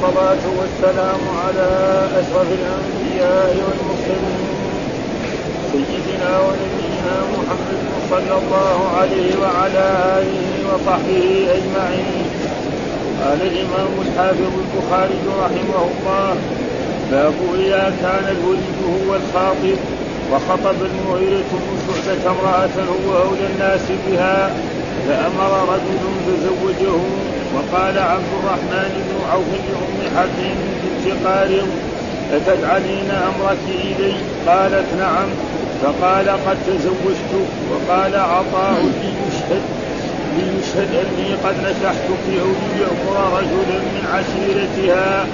والصلاة والسلام على أشرف الأنبياء والمرسلين. سيدنا ونبينا محمد صلى الله عليه وعلى آله وصحبه أجمعين. قال الإمام الحافظ البخاري رحمه الله باب إذا كان الولد هو الخاطب وخطب المغيرة بن شعبة امرأة هو أولى الناس بها فأمر رجل فزوجه وقال عبد الرحمن بن عوف لأم حكيم بنت قارض أتجعلين أمرك إلي؟ قالت نعم. فقال قد تزوجت. وقال عطاء ليشهد ليشهد أني قد نكحتك أو ليأمر رجلا من عشيرتها.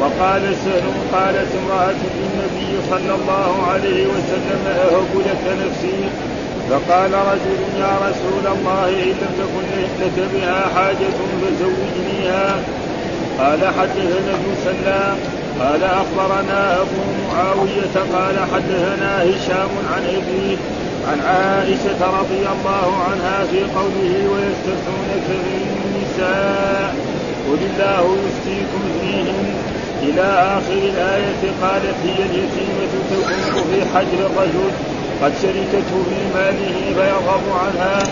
وقال سهل قالت امرأة للنبي صلى الله عليه وسلم أهب لك نفسي؟ فقال رجل يا رسول الله إن لم تكن لك بها حاجة فزوجنيها. قال حدثنا ابن سلام. قال أخبرنا أبو معاوية. قال حدثنا هشام عن أبيه عن عائشة رضي الله عنها في قوله ويستفتونك في النساء قل الله يفتيكم فيهن. إلى آخر الآية قالت هي اليتيمة تكون في حجر الرجل قد شركته في ماله فيرغب عنها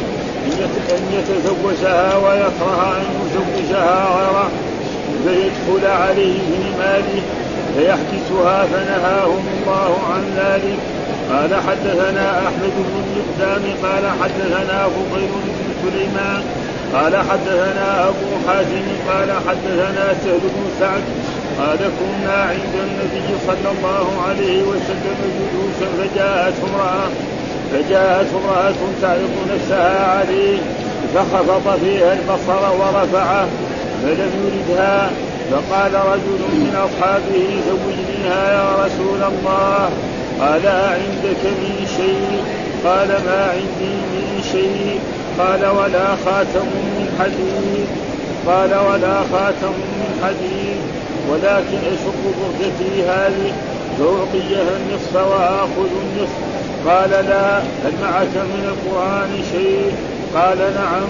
أن يتزوجها ويكره أن يزوجها غيره فيدخل عليه في ماله فيحبسها فنهاهم الله عن ذلك. قال حدثنا أحمد بن المقدام قال حدثنا فضيل بن سليمان قال حدثنا أبو حازم قال حدثنا سهل بن سعد قال كنا عند النبي صلى الله عليه وسلم جلوسا فجاءت امراه فجاءت امرأة تعرض نفسها عليه فخفض فيها البصر ورفعه فلم يردها فقال رجل من أصحابه زوجنيها يا رسول الله قال أعندك من شيء؟ قال ما عندي من شيء قال ولا خاتم من حديد قال ولا خاتم من حديد. ولكن اشق بردتي هذه فأعطيها النصف وآخذ النصف. قال لا هل معك من القرآن شيء؟ قال نعم.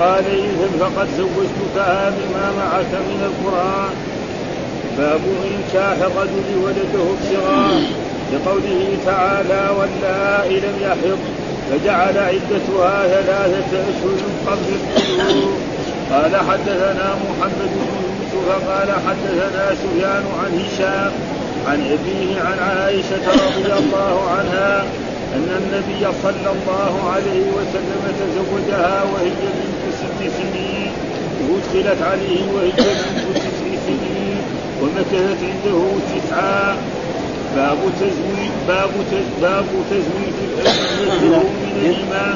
قال إذا فقد زوجتكها بما معك من القرآن. باب إنكاح الرجل ولده ابتغاء. لقوله تعالى واللائي لم يحض فجعل عدتها ثلاثة أشهر قبل قال حدثنا محمد بن يوسف قال حدثنا سفيان عن هشام عن أبيه عن عائشة رضي الله عنها أن النبي صلى الله عليه وسلم تزوجها وهي بنت ست سنين. وادخلت عليه وهي بنت تسع سنين ومكثت عنده تسعا باب تزويج باب باب تزويج الأب من الإيمان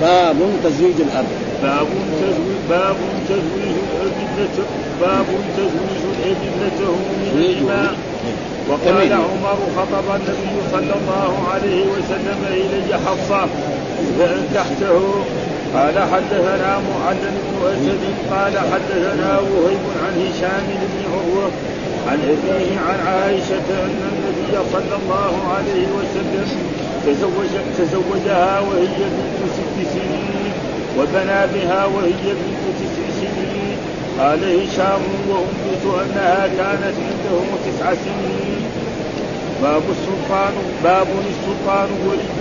باب تزويج الأب. باب تزويج باب تزويج الأب باب تزويج الأب ابنته من الإيمان وقال عمر خطب النبي صلى الله عليه وسلم إلي حفصة. فأنكحته قال حدثنا معلم بن أسد قال حدثنا وهيب عن هشام بن عروة عن أبيه عن عائشة أن النبي صلى الله عليه وسلم تزوج تزوجها وهي بنت ست سنين وبنى بها وهي بنت تسع سنين قال هشام وأنبت أنها كانت عنده تسع سنين. باب السلطان باب السلطان ولد.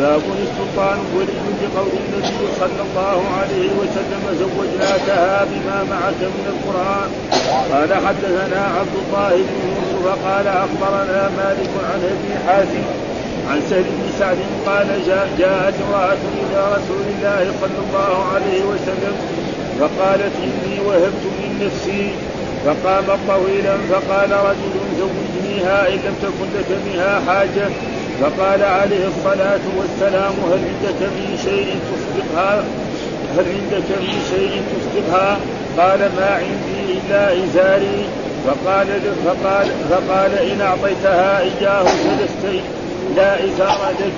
باب السلطان ولد بقول النبي صلى الله عليه وسلم زوجناكها بما معك من القرآن. قال حدثنا عبد الله بن يوسف قال أخبرنا مالك عن أبي حازم عن سهل بن سعد قال جاء جاءت امرأة إلى رسول الله صلى الله عليه وسلم فقالت إني وهبت من نفسي. فقام طويلا فقال رجل زوجنيها إن لم تكن لك بها حاجة. فقال عليه الصلاة والسلام هل عندك من شيء تصدقها؟ هل عندك من شيء تصدقها؟ قال ما عندي إلا إزاري. فقال فقال فقال إن أعطيتها إياه جلست لا إزار لك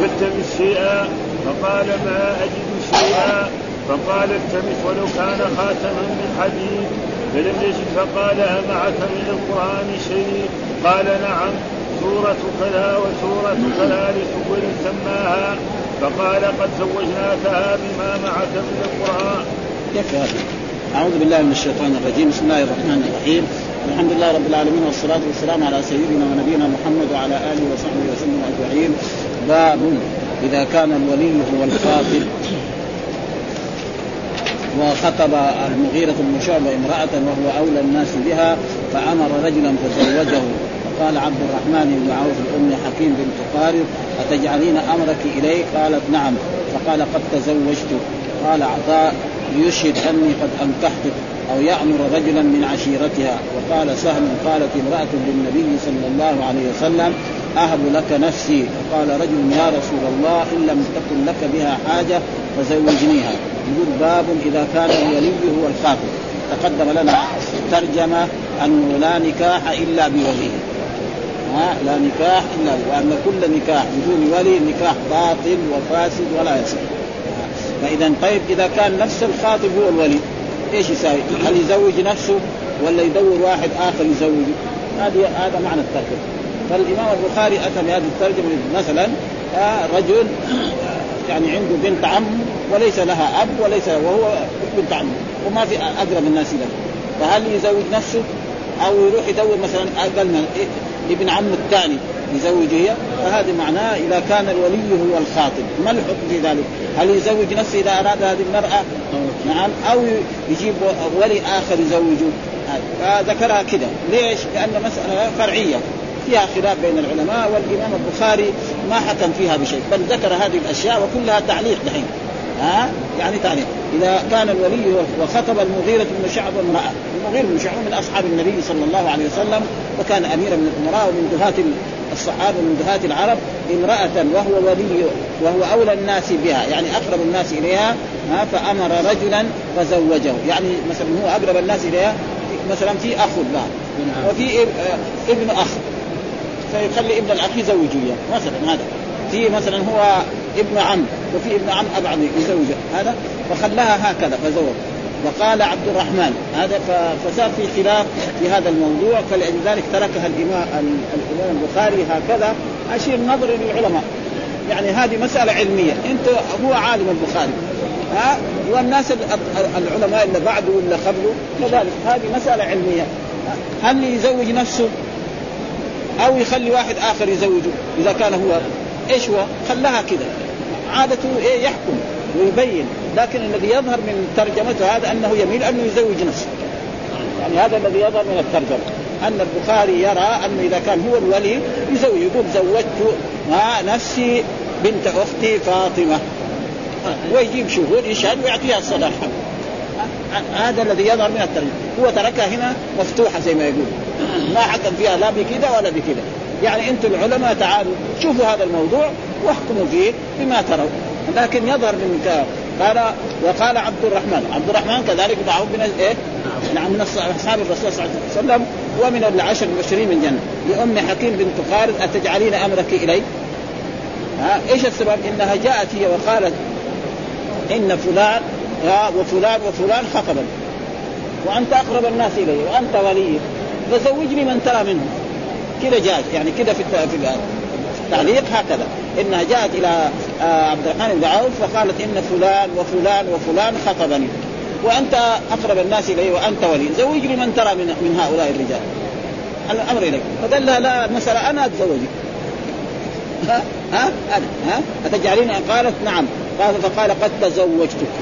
فالتمس شيئا فقال ما أجد شيئا فقال التمس ولو كان خاتما من حديد. فلم يجد فقال أمعك من القرآن شيء؟ قال نعم سورة كذا وسورة كذا لسور سماها. فقال قد زوجناكها بما معك من القرآن. هذا. أعوذ بالله من الشيطان الرجيم. بسم الله الرحمن الرحيم. الحمد لله رب العالمين والصلاة والسلام على سيدنا ونبينا محمد وعلى آله وصحبه وسلم أجمعين. باب إذا كان الولي هو الخاطب وخطب المغيرة بن شعبة امرأة وهو أولى الناس بها فأمر رجلا فزوجه. فقال عبد الرحمن بن عوف الأم حكيم بنت قارب أتجعلين أمرك إليه؟ قالت نعم. فقال قد تزوجت. قال عطاء ليشهد أني قد أنكحتك. أو يأمر رجلا من عشيرتها. وقال سهم قالت امرأة للنبي صلى الله عليه وسلم أهب لك نفسي. فقال رجل يا رسول الله إن لم تكن لك بها حاجة فزوجنيها. يقول باب إذا كان الولي هو الخاطب. تقدم لنا ترجمة أنه لا نكاح إلا بولي. لا نكاح إلا وأن كل نكاح بدون ولي نكاح باطل وفاسد ولا يصح. فإذا طيب إذا كان نفس الخاطب هو الولي. إيش يساوي؟ هل يزوج نفسه ولا يدور واحد آخر يزوجه؟ هذه هذا معنى الترجمة. فالإمام البخاري أتى بهذه الترجمة مثلا آه رجل يعني عنده بنت عم وليس لها أب وليس وهو بنت عم وما في أقرب الناس له فهل يزوج نفسه أو يروح يدور مثلا قالنا ابن عمه الثاني يزوج هي فهذا معناه إذا كان الولي هو الخاطب. ما الحكم في ذلك؟ هل يزوج نفسه إذا أراد هذه المرأة؟ نعم. أو يجيب ولي آخر يزوجه. فذكرها كذا ليش؟ لأن مسألة فرعية. فيها خلاف بين العلماء والإمام البخاري ما حكم فيها بشيء. بل ذكر هذه الأشياء وكلها تعليق دحين. ها؟ يعني تعليق. إذا كان الولي وخطب المغيرة بن شعب امرأة. المغيرة بن شعب من أصحاب النبي صلى الله عليه وسلم وكان أميرا من الأمراء ومن دهاة الصحابة من دهاة العرب امرأة وهو ولي وهو أولى الناس بها يعني أقرب الناس إليها ها فأمر رجلا فزوجه. يعني مثلا هو أقرب الناس إليها مثلا في أخ له وفي ابن أخ فيخلي ابن الأخ يزوجه مثلا هذا. في مثلا هو ابن عم وفي ابن عم أبعد يزوجه هذا؟ فخلاها هكذا فزوج. وقال عبد الرحمن هذا فصار في خلاف في هذا الموضوع فلذلك تركها الامام الإمام البخاري هكذا. أشير نظر للعلماء. يعني هذه مسألة علمية. أنت هو عالم البخاري. ها؟ والناس العلماء اللي بعده ولا قبله كذلك. هذه مسألة علمية. هل يزوج نفسه؟ أو يخلي واحد آخر يزوجه إذا كان هو إيش هو؟ خلاها كذا عادته إيه يحكم ويبين لكن الذي يظهر من ترجمته هذا أنه يميل انه يزوج نفسه. يعني هذا الذي يظهر من الترجمة. أن البخاري يرى أنه إذا كان هو الولي يزوج يقول زوجت نفسي بنت أختي فاطمة. ويجيب شهود يشهد ويعطيها الصداقه هذا الذي يظهر من الترجمة. هو تركها هنا مفتوحة زي ما يقول. ما حكم فيها لا بكذا ولا بكذا. يعني أنتم العلماء تعالوا شوفوا هذا الموضوع واحكموا فيه بما تروا لكن يظهر من قال وقال عبد الرحمن عبد الرحمن كذلك معه من إيه؟ نعم من أصحاب الرسول صلى الله عليه وسلم ومن العشر المبشرين من جنه لأم حكيم بنت خالد أتجعلين أمرك إلي؟ ها إيش السبب؟ إنها جاءت هي وقالت إن فلان وفلان وفلان خطبا وأنت أقرب الناس إلي وأنت ولي فزوجني من ترى منهم كذا جاءت يعني كذا في التعليق هكذا. إنها جاءت إلى آه، عبد الرحمن بن عوف فقالت إن فلان وفلان وفلان خطبني. وأنت أقرب الناس إلي وأنت ولي. زوجني من ترى من, من هؤلاء الرجال. الأمر إليك. فقال لها لا المساله أنا أتزوجك. ها؟ ها؟ أنا ها؟ أتجعلين قالت نعم. قال فقال قد تزوجتك.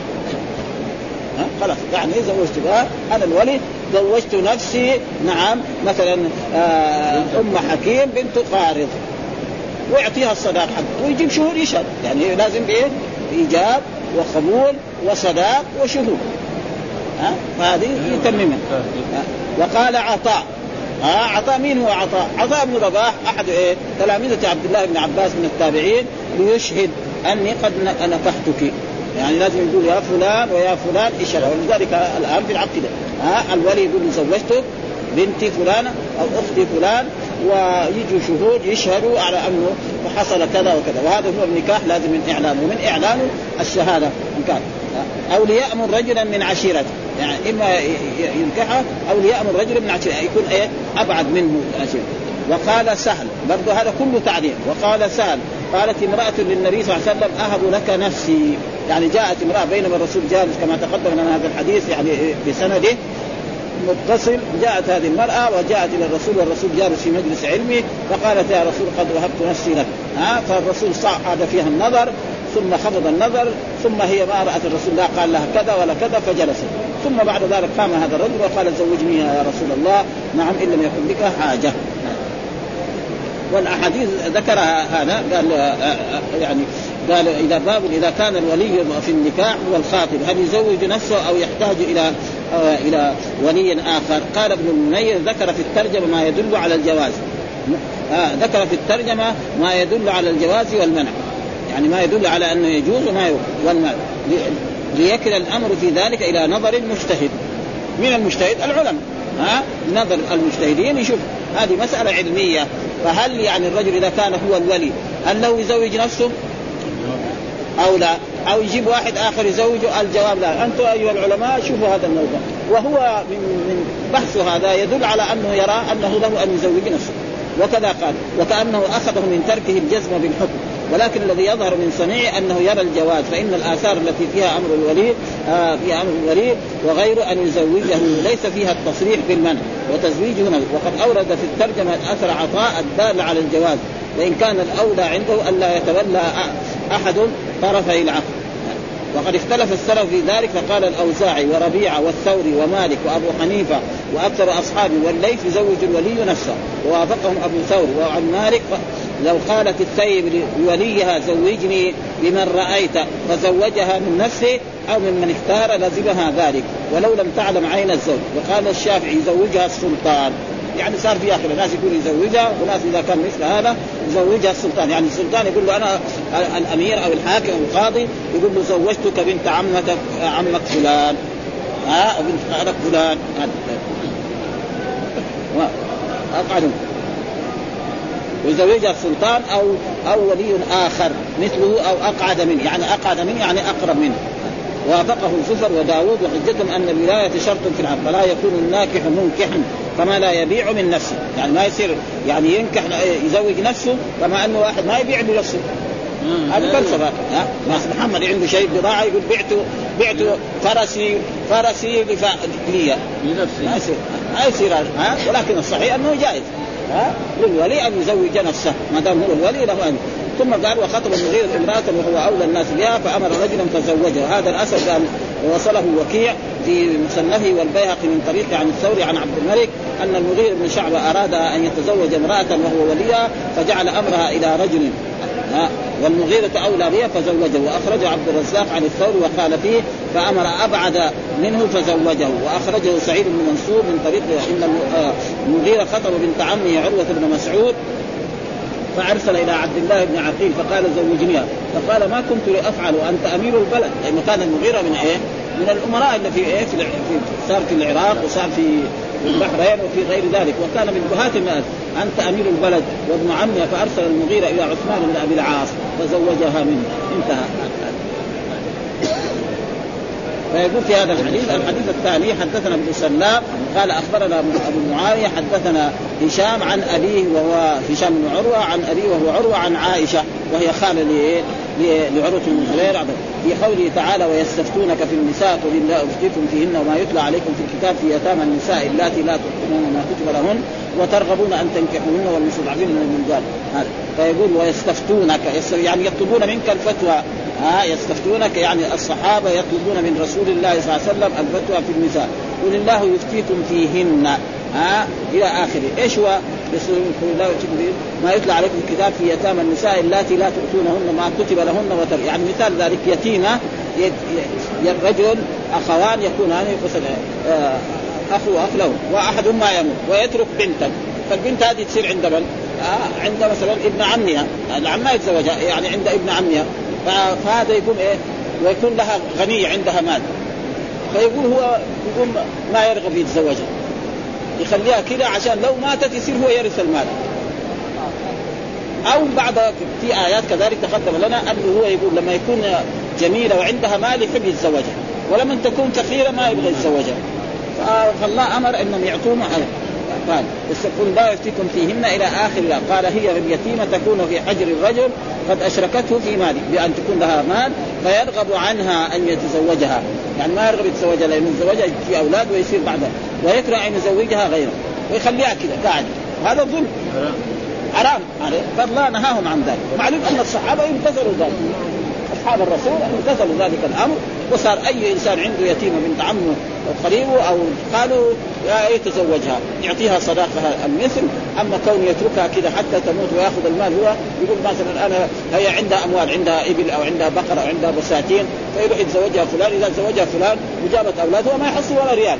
ها؟ خلاص يعني زوجتك. أنا الولي زوجت نفسي نعم مثلا آه أم حكيم بنت قارض ويعطيها الصداق حقه ويجيب شهود يشهد. يعني لازم إيه؟ إيجاب وقبول وصداق وشهود. ها؟ فهذه يتممها. وقال عطاء. ها؟ عطاء مين هو عطاء؟ عطاء بن رباح أحد إيه؟ تلامذه عبد الله بن عباس من التابعين ليشهد أني قد نكحتك يعني لازم يقول يا فلان ويا فلان اشهد ولذلك الآن في العقيدة ها؟ الولي يقول زوجتك بنتي فلانة أو أختي فلان ويجوا شهود يشهدوا على أنه حصل كذا وكذا وهذا هو النكاح لازم من إعلانه ومن اعلانه الشهادة إن كان. أو ليأمر رجلا من عشيرته يعني إما ينكحه أو ليأمر رجلا من عشيرته يكون إيه؟ أبعد منه عشيرته وقال سهل برضه هذا كله تعليق وقال سهل قالت امرأة للنبي صلى الله عليه وسلم أهب لك نفسي. يعني جاءت امرأة بينما الرسول جالس كما تقدم لنا هذا الحديث يعني بسنده متصل جاءت هذه المرأة وجاءت إلى الرسول والرسول جالس في مجلس علمي فقالت يا رسول قد وهبت نفسي لك. ها؟ فالرسول صعد فيها النظر ثم خفض النظر ثم هي ما رأت الرسول لا قال لها كذا ولا كذا فجلست. ثم بعد ذلك قام هذا الرجل وقال زوجني يا رسول الله. نعم إن لم يكن بك حاجة. والأحاديث ذكرها هذا قال آه، آه، يعني قال إذا باب إذا كان الولي في النكاح هو الخاطب هل يزوج نفسه أو يحتاج إلى آه، إلى ولي آخر؟ قال ابن المنير ذكر في الترجمة ما يدل على الجواز. آه ذكر في الترجمة ما يدل على الجواز والمنع. يعني ما يدل على أنه يجوز وما والمنع. ليكل الأمر في ذلك إلى نظر المجتهد. من المجتهد؟ العلماء. ها؟ نظر المجتهدين يشوف. هذه مسألة علمية. فهل يعني الرجل إذا كان هو الولي هل له يزوج نفسه؟ أو لا أو يجيب واحد آخر يزوجه الجواب لا. أنتم أيها العلماء شوفوا هذا الموضوع. وهو من من بحثه هذا يدل على أنه يرى أنه له أن يزوج نفسه. وكذا قال. وكأنه أخذه من تركه الجزم بالحكم. ولكن الذي يظهر من صنيعه أنه يرى الجواز فإن الآثار التي فيها أمر الولي آه فيها أمر الولي وغير أن يزوجه ليس فيها التصريح بالمنع وتزويجه وقد أورد في الترجمة أثر عطاء الدال على الجواز وان كان الأولى عنده الا يتولى أحد طرفي العقد. وقد اختلف السلف في ذلك فقال الأوزاعي وربيعه والثوري ومالك وأبو حنيفة وأكثر اصحابه والليث يزوج الولي نفسه. ووافقهم أبو ثور وعن مالك لو قالت الثيب لوليها زوجني بمن رأيت فزوجها من نفسه أو ممن اختار لزمها ذلك. ولو لم تعلم عين الزوج. وقال الشافعي يزوجها السلطان. يعني صار في آخر ناس يقول يزوجها وناس إذا كان مثل هذا يزوجها السلطان. يعني السلطان يقول له أنا الأمير أو الحاكم أو القاضي يقول له زوجتك بنت عمتك عمك فلان. ها بنت خالك فلان. اقعدوا ويزوجها السلطان أو أو ولي آخر مثله أو أقعد منه يعني أقعد منه يعني أقرب منه. وافقه الزفر وداود وحجتهم أن الولاية شرط في العقد فلا يكون الناكح منكحا كما لا يبيع من نفسه. يعني ما يصير يعني ينكح يزوج نفسه كما أنه واحد ما يبيع لنفسه هذا فلسفه ناس محمد عنده شيء بضاعة يقول بعته بعته فرسي فرسي لي لنفسي ما يصير ما يصير ها ولكن الصحيح أنه جائز. ها؟ للولي أن يزوج نفسه ما دام هو الولي له ان ثم قال وخطب المغيرة امرأة وهو أولى الناس بها فأمر رجلا فزوجه هذا الأثر قال وصله وكيع في مصنفه والبيهقي من طريق عن الثوري عن عبد الملك أن المغير بن شعبة أراد أن يتزوج امرأة وهو وليها فجعل أمرها إلى رجل. ها والمغيرة أولى بها فزوجه وأخرجه عبد الرزاق عن الثور وقال فيه فأمر أبعد منه فزوجه وأخرجه سعيد بن منصور من طريق إن المغيرة خطب بنت عمه عروة بن مسعود فأرسل إلى عبد الله بن عقيل فقال زوجنيها فقال ما كنت لأفعل وانت أمير البلد لأنه كان المغيرة من إيه؟ من الأمراء اللي في إيه؟ في صار في العراق وصار في البحرين وفي غير ذلك. وكان من بهات الناس. أنت أمير البلد وابن عمها فأرسل المغيرة إلى عثمان بن أبي العاص فزوجها منه. انتهى. فيقول في هذا الحديث الحديث الثاني حدثنا ابن سلام قال أخبرنا أبو معاوية حدثنا هشام عن أبيه وهو هشام بن عروة عن أبيه وهو عروة عن عائشة وهي خالة لعروة بن الزبير في قوله تعالى ويستفتونك في النساء قل الله أفتيكم فيهن وما يتلى عليكم في الكتاب في يتامى النساء اللاتي لا تؤمنون ما كتب لهن وترغبون أن تنكحوهن والمستضعفين من الرجال هذا. فيقول ويستفتونك يعني يطلبون منك الفتوى. ها يستفتونك يعني الصحابة يطلبون من رسول الله صلى الله عليه وسلم الفتوى في النساء قل الله يفتيكم فيهن. ها إلى آخره. إيش هو؟ الله ما يتلى عليكم الكتاب في يتامى النساء اللاتي لا تؤتونهن ما كتب لهن وتر يعني مثال ذلك يتيمة الرجل أخوان يكونان آه، اخ له وأحد ما يموت ويترك بنتا فالبنت هذه تصير عند من؟ آه عند مثلا ابن عمها العم ما يتزوجها يعني عند ابن عمها فهذا يقول إيه؟ ويكون لها غنية عندها مال. فيقول هو يقول ما يرغب يتزوجها. يخليها كذا عشان لو ماتت يصير هو يرث المال. أو بعد في آيات كذلك تقدم لنا أنه هو يقول لما يكون جميلة وعندها مال يحب يتزوجها. ولما تكون فقيرة ما يبغى يتزوجها. فالله أمر أنهم يعطونا قال قل لا يفتيكم فيهن إلى آخر لا. قال هي اليتيمة تكون في حجر الرجل قد أشركته في ماله بأن تكون لها مال فيرغب عنها أن يتزوجها. يعني ما يرغب يتزوجها لأنه يتزوجها في أولاد ويصير بعدها ويكره أن يزوجها غيره ويخليها كذا قاعد. هذا ظلم حرام. عليه. فالله نهاهم عن ذلك. معلوم أن الصحابة امتثلوا ذلك. أصحاب الرسول امتثلوا ذلك الأمر وصار أي إنسان عنده يتيمه بنت عمه أو قريبه أو قالوا يتزوجها يعطيها صداقة المثل أما كون يتركها كذا حتى تموت ويأخذ المال هو يقول مثلا أنا هي عندها أموال عندها إبل أو عندها بقره أو عندها بساتين فيروح يتزوجها فلان إذا تزوجها فلان وجابت أولاد هو ما يحصل ولا ريال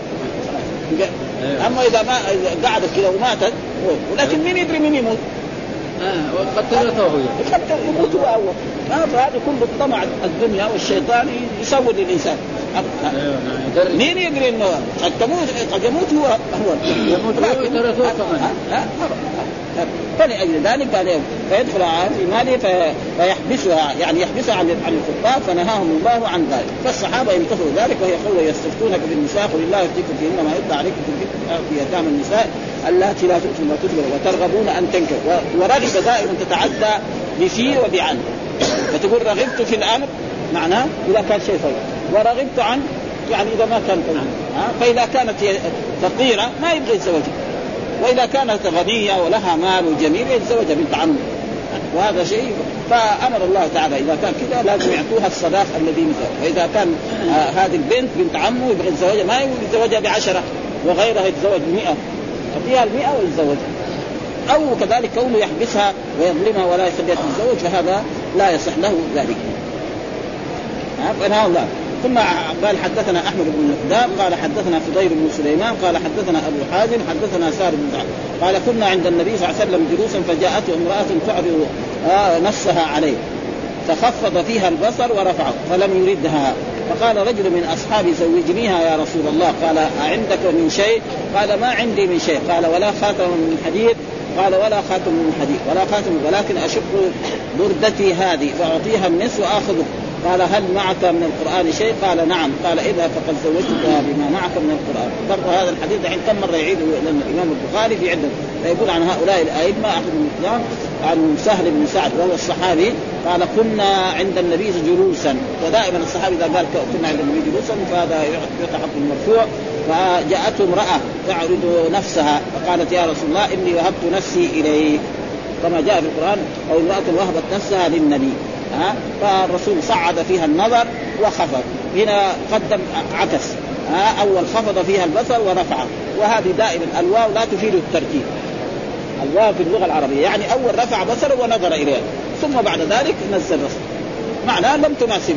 أما إذا ما قعدت كذا وماتت ولكن مين يدري مين يموت؟ آه قتلته هو يموت هو اول فهذا كله طمع الدنيا والشيطان يسود للانسان أيوة مين يدري إنه قد تموت قد يموت هو. هو. يموت هو كمان. فلأجل ذلك قال فيدخل في ماله فيحبسها يعني يحبسها عن عن الخطاب فنهاهم الله عن ذلك. فالصحابة يمتثلوا ذلك وهي قوله يستفتونك في النساء قل الله يفتيكم فيهن ما يطلع عليكم في يتامى النساء اللاتي لا تؤتون وتدبر وترغبون أن تنكحوا ورغب دائما تتعدى بفي وبعن. فتقول رغبت في الأمر معناه إذا كان شيء طيب ورغبت عن يعني إذا ما كان فإذا كانت فقيره ما يبغى يتزوجها. وإذا كانت غنية ولها مال وجميل يتزوج بنت عمه وهذا شيء. فأمر الله تعالى إذا كان كذا لازم يعطوها الصداق الذي مثل. وإذا كان آه هذه البنت بنت عمه يبغى يتزوجها ما يتزوجها بعشرة وغيرها يتزوج 100 يعطيها ال 100 ويتزوجها. أو كذلك كونه يحبسها ويظلمها ولا يخليها تتزوج فهذا لا يصح له ذلك. فنهى الله. ثم قال حدثنا أحمد بن مقدام قال حدثنا فضيل بن سليمان قال حدثنا أبو حازم حدثنا سار بن سعد. قال كنا عند النبي صلى الله عليه وسلم جلوسا فجاءته امرأة تعرض آه نفسها عليه. فخفض فيها البصر ورفعه فلم يردها. فقال رجل من أصحابي زوجنيها يا رسول الله. قال أعندك من شيء؟ قال ما عندي من شيء. قال ولا خاتم من حديد. قال ولا خاتم من حديد. ولا خاتم ولكن أشق بردتي هذه فأعطيها النصف وآخذه. قال هل معك من القرآن شيء؟ قال نعم. قال إذا فقد زوجتك بما معك من القرآن. برضه هذا الحديث الحين كم مرة يعيده الإمام البخاري في عدة. فيقول عن هؤلاء الأئمة أحد المقدام عن سهل بن سعد وهو الصحابي قال كنا عند النبي جلوسا. ودائما الصحابي إذا قال كنا عند النبي جلوسا فهذا يتحق المرفوع. فجاءته امرأة تعرض نفسها فقالت يا رسول الله إني وهبت نفسي إليك. كما جاء في القرآن أو امرأة وهبت نفسها للنبي. ها؟ فالرسول صعد فيها النظر وخفض. هنا قدم عكس ها؟ أول خفض فيها البصر ورفعه. وهذه دائما الواو لا تفيد الترتيب. الواو في اللغة العربية يعني أول رفع بصره ونظر اليها ثم بعد ذلك نزل بصره. معناه لم تناسبه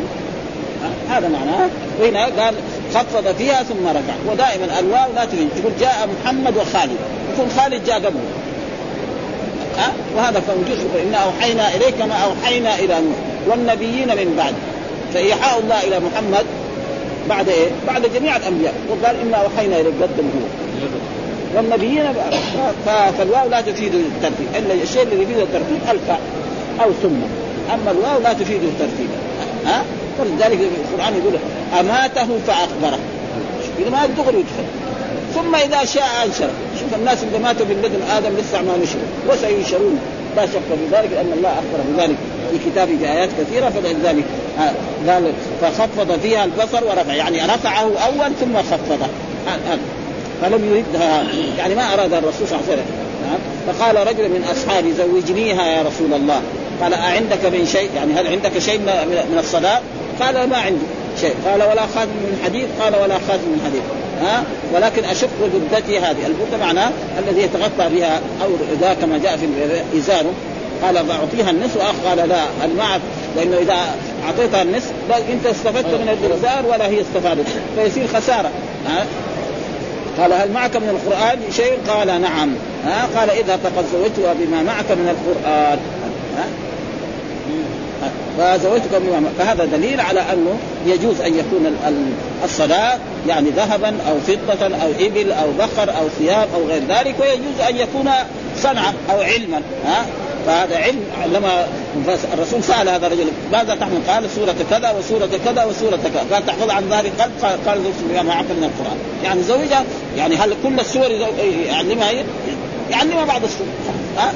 هذا معناه. وهنا قال خفض فيها ثم رفع. ودائما الواو لا تفيد. تقول جاء محمد وخالد. يكون خالد جاء قبله. ها؟ وهذا فوجود إنا أوحينا إليك ما أوحينا إلى نوح والنبيين من بعد. فإيحاء الله إلى محمد بعد إيه؟ بعد جميع الأنبياء. وقال إنا أوحينا إليك قدم هو والنبيين فالواو لا تفيد الترتيب. إلا الشيء اللي يفيد الترتيب الفاء أو ثم. أما الواو لا تفيد الترتيب. ها؟ فلذلك القرآن يقول أماته فأخبره. إذا ما دغري يدخل. ثم إذا شاء انشر شوف الناس اللي ماتوا من لدن آدم لسه ما نشروا وسينشرون لا شك في ذلك لأن الله أخبر بذلك. في كتابه في آيات كثيرة فلذلك قال فخفض فيها البصر ورفع. يعني رفعه أول ثم خفضه. فلم يردها يعني ما أراد الرسول صلى الله عليه وسلم. فقال رجل من أصحابي زوجنيها يا رسول الله. قال أعندك من شيء؟ يعني هل عندك شيء من الصلاة؟ قال ما عندي. شيء. قال ولا خاتم من حديد قال ولا خاتم من حديد. ها؟ ولكن أشق بردتي هذه. البرده معناه الذي يتغطى بها أو إذا كما جاء في إزاره قال فأعطيها النصف وأخ قال لا المعك لأنه إذا أعطيتها النصف انت استفدت من الإزار ولا هي استفادت. فيصير خسارة. ها؟ قال هل معك من القرآن شيء؟ قال نعم. ها؟ قال إذا فقد زوجتها بما معك من القرآن. ها؟ فزوجتك بما فهذا دليل على أنه يجوز أن يكون الصلاة يعني ذهبا أو فضة أو إبل أو بقر أو ثياب أو غير ذلك ويجوز أن يكون صنعه أو علما ها؟ فهذا علم لما الرسول سأل هذا الرجل ماذا تحمل؟ قال سورة كذا وسورة كذا وسورة كذا. قال تحفظ عن ظهر قلب قال قال ما عقل من القران يعني زوجها يعني هل كل السور يعلمها؟ يعلمها بعض السور ها؟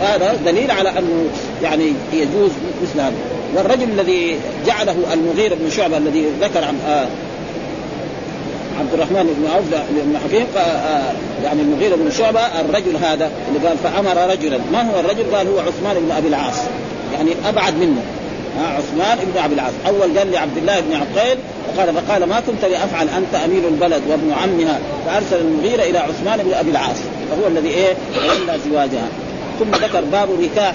هذا دليل على أنه يعني يجوز مثل هذا والرجل الذي جعله المغيرة بن شعبة الذي ذكر عن آه عبد الرحمن بن عوف بن حكيم آه يعني المغيرة بن شعبة الرجل هذا اللي قال فأمر رجلا. ما هو الرجل؟ قال هو عثمان بن أبي العاص. يعني أبعد منه. ها عثمان بن أبي العاص. أول قال لعبد الله بن عقيل فقال فقال ما كنت لأفعل أنت أمير البلد وابن عمها. فأرسل المغيرة إلى عثمان بن أبي العاص. فهو الذي إيه؟ تولى زواجها. ثم ذكر باب نكاح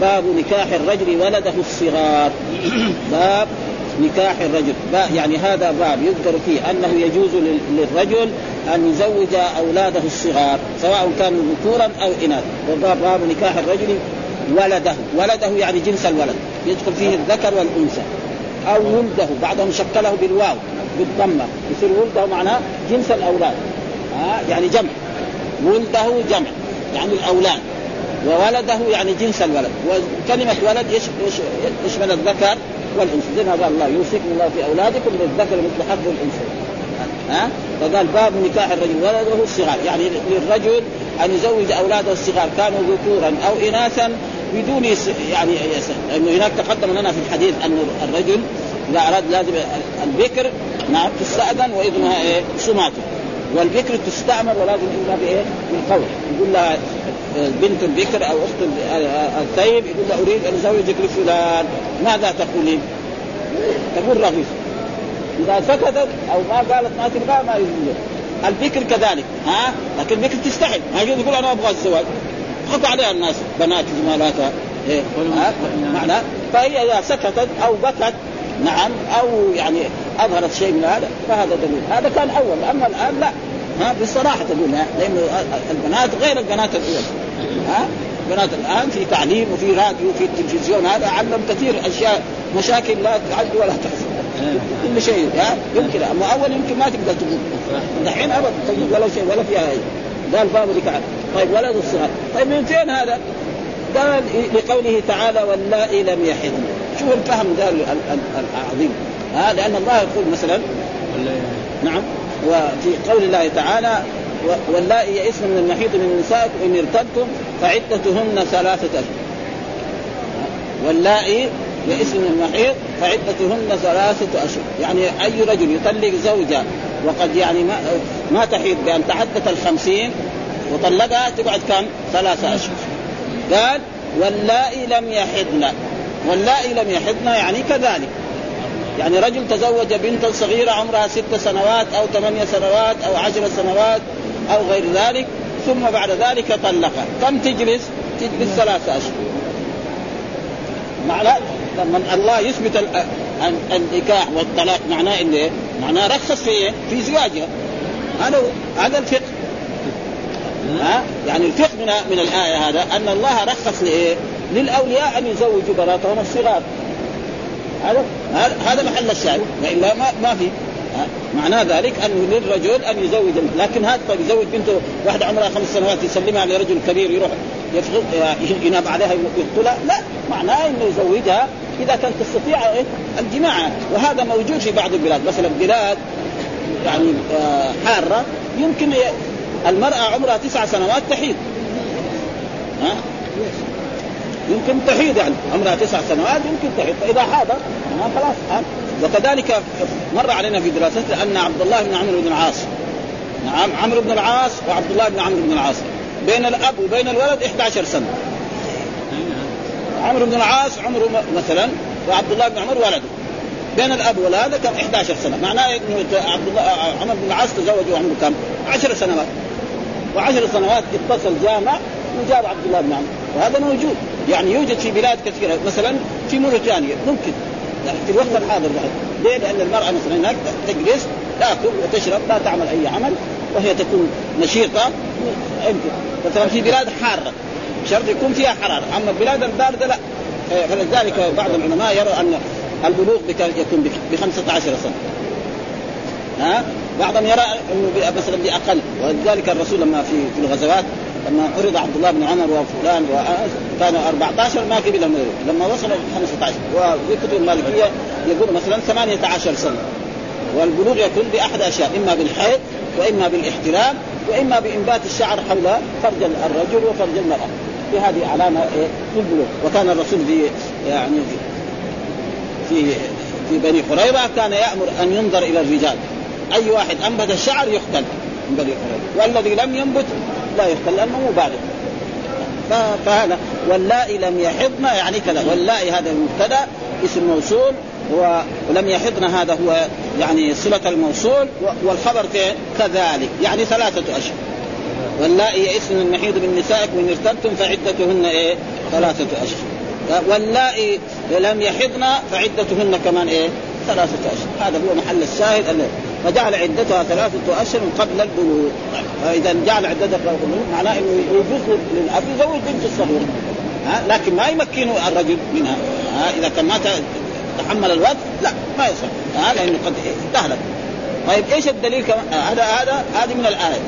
باب نكاح الرجل ولده الصغار. باب نكاح الرجل. يعني هذا باب يذكر فيه أنه يجوز للرجل أن يزوج أولاده الصغار سواء كانوا ذكورا أو اناث وباب باب نكاح الرجل ولده. ولده يعني جنس الولد. يدخل فيه الذكر والأنثى. أو ولده. بعضهم شكله بالواو بالضمة. يصير ولده معناه جنس الأولاد. ها يعني جمع. ولده جمع. يعني الأولاد. وولده يعني جنس الولد. وكلمة ولد يشمل الذكر والأنثى. زي ما قال الله يوصيكم الله في أولادكم للذكر مثل حظ الأنثى. ها؟ فقال باب نكاح الرجل ولده الصغار. يعني للرجل أن يزوج أولاده الصغار كانوا ذكورا أو إناثا بدون يعني لأنه هناك تقدم لنا في الحديث أن الرجل إذا أراد لازم البكر نعم تستأذن وإذنها إيه؟ سماته والبكر تستعمل ولازم إلا بإيه؟ بالقول. يقول لها بنت البكر أو أخت الثيب يقول له أريد أن أزوجك لفلان. ماذا تقولين؟ تقول رغيف. إذا سكتت أو ما قالت ما تبغى ما يجوز البكر كذلك ها؟ لكن البكر تستحي ما يجوز يقول أنا أبغى الزواج. خطوا عليها الناس بنات جمالاتها. إيه؟ معنى؟ فهي إذا سكتت أو بكت نعم أو يعني أظهرت شيء من هذا فهذا دليل. هذا كان أول. أما الآن لا. ها؟ بصراحه تقول لأنه البنات غير البنات الاولى ها؟ البنات الآن في تعليم وفي راديو وفي تلفزيون هذا علم كثير أشياء مشاكل لا تعد ولا تحصى. كل شيء ها؟ يمكن. أما أول يمكن ما تقدر تقول. دحين ابدا تجد ولا شيء ولا فيها أي. قال باب لك طيب ولد الصغار طيب من فين هذا؟ قال لقوله تعالى واللائي لم يحضن شوف الفهم ده العظيم. ها؟ لأن الله يقول مثلا نعم. وفي قول الله تعالى واللائي يئسن من المحيط من نسائكم إن ارتبتم فعدتهن ثلاثة أشهر. واللائي يئسن من المحيط فعدتهن ثلاثة أشهر. يعني أي رجل يطلق زوجة وقد يعني ما ما تحيض بأن تعدت الخمسين وطلقها تقعد كم؟ ثلاثة أشهر. قال واللائي لم يحضن. واللائي لم يحضن يعني كذلك. يعني رجل تزوج بنتا صغيرة عمرها ست سنوات أو ثمانية سنوات أو عشر سنوات أو غير ذلك ثم بعد ذلك طلقها كم تجلس؟ تجلس ثلاثة أشهر معناه لما الله يثبت النكاح والطلاق معناه إنه إيه؟ معناه رخص في إيه؟ في زواجها هذا هذا الفقه ها يعني الفقه من من الآية هذا أن الله رخص لإيه؟ للأولياء أن يزوجوا بناتهم الصغار هذا هذا محل الشاهد وإلا ما ما في معناه ذلك انه للرجل أن يزوج لكن هذا طيب يزوج بنته واحدة عمرها خمس سنوات يسلمها لرجل كبير يروح ينام عليها يقتلها لا معناه إنه يزوجها إذا كانت تستطيع الجماع. وهذا موجود في بعض البلاد. مثلا بلاد يعني حارة يمكن المرأة عمرها تسع سنوات تحيض. ها؟ يمكن تحيض يعني عمرها تسع سنوات يمكن تحيض. فإذا حاضر خلاص وكذلك مر علينا في دراستنا أن عبد الله بن عمرو بن العاص. نعم عمرو بن العاص وعبد الله بن عمرو بن العاص. بين الأب وبين الولد 11 سنة. عمرو بن العاص عمره مثلا وعبد الله بن عمر ولده. بين الأب والهذا كم 11 سنة. معناه إنه عبد الله عمر بن العاص تزوج وعمره كم؟ 10 سنوات. وعشر سنوات اتصل جامع وجاب عبد الله بن عمرو. وهذا موجود. يعني يوجد في بلاد كثيرة. مثلا في موريتانيا ممكن. يعني في الوقت الحاضر بعد ليه؟ لأن المرأة مثلا هناك تجلس تأكل وتشرب لا تعمل أي عمل وهي تكون نشيطة. يمكن. مثلا في بلاد حارة شرط يكون فيها حرارة. أما البلاد الباردة لا. فلذلك بعض العلماء يرى أن البلوغ يكون ب 15 سنة. ها؟ بعضهم يرى أنه مثلا بأقل. ولذلك الرسول لما في في الغزوات لما عرض عبد الله بن عمر وفلان وانس كانوا 14 ما قبل لما وصلوا 15 وفي كتب المالكيه يقول مثلا 18 سنة. والبلوغ يكون بأحد أشياء إما بالحيض وإما بالاحتلام وإما بإنبات الشعر حول فرج الرجل وفرج المرأة. هذه علامة إيه؟ في البلوغ. وكان الرسول في يعني في في بني قريظة كان يأمر أن ينظر إلى الرجال. أي واحد أنبت الشعر يقتل من بني قريظة. والذي لم ينبت لا يقتل لأنه مبالغ. فهذا واللائي لم يحضن يعني كذا واللائي هذا المبتدأ اسم موصول ولم يحضن هذا هو يعني صلة الموصول والخبر كذلك يعني ثلاثة أشهر واللائي يئسن المحيض من نسائكم إن ارتبتم فعدتهن إيه؟ ثلاثة أشهر واللائي لم يحضن فعدتهن كمان إيه؟ ثلاثة أشهر هذا هو محل الشاهد فجعل عدتها ثلاثة أشهر قبل البلوغ. فإذا جعل عدتها قبل البلوغ معناه أنه يجوز للأب يزوج بنت الصغيرة. لكن ما يمكن الرجل منها. ها؟ إذا كان ما تحمل الوقت لا ما يصح. ها؟ لأنه قد تهلك طيب إيش الدليل هذا هذا هذه من الآية.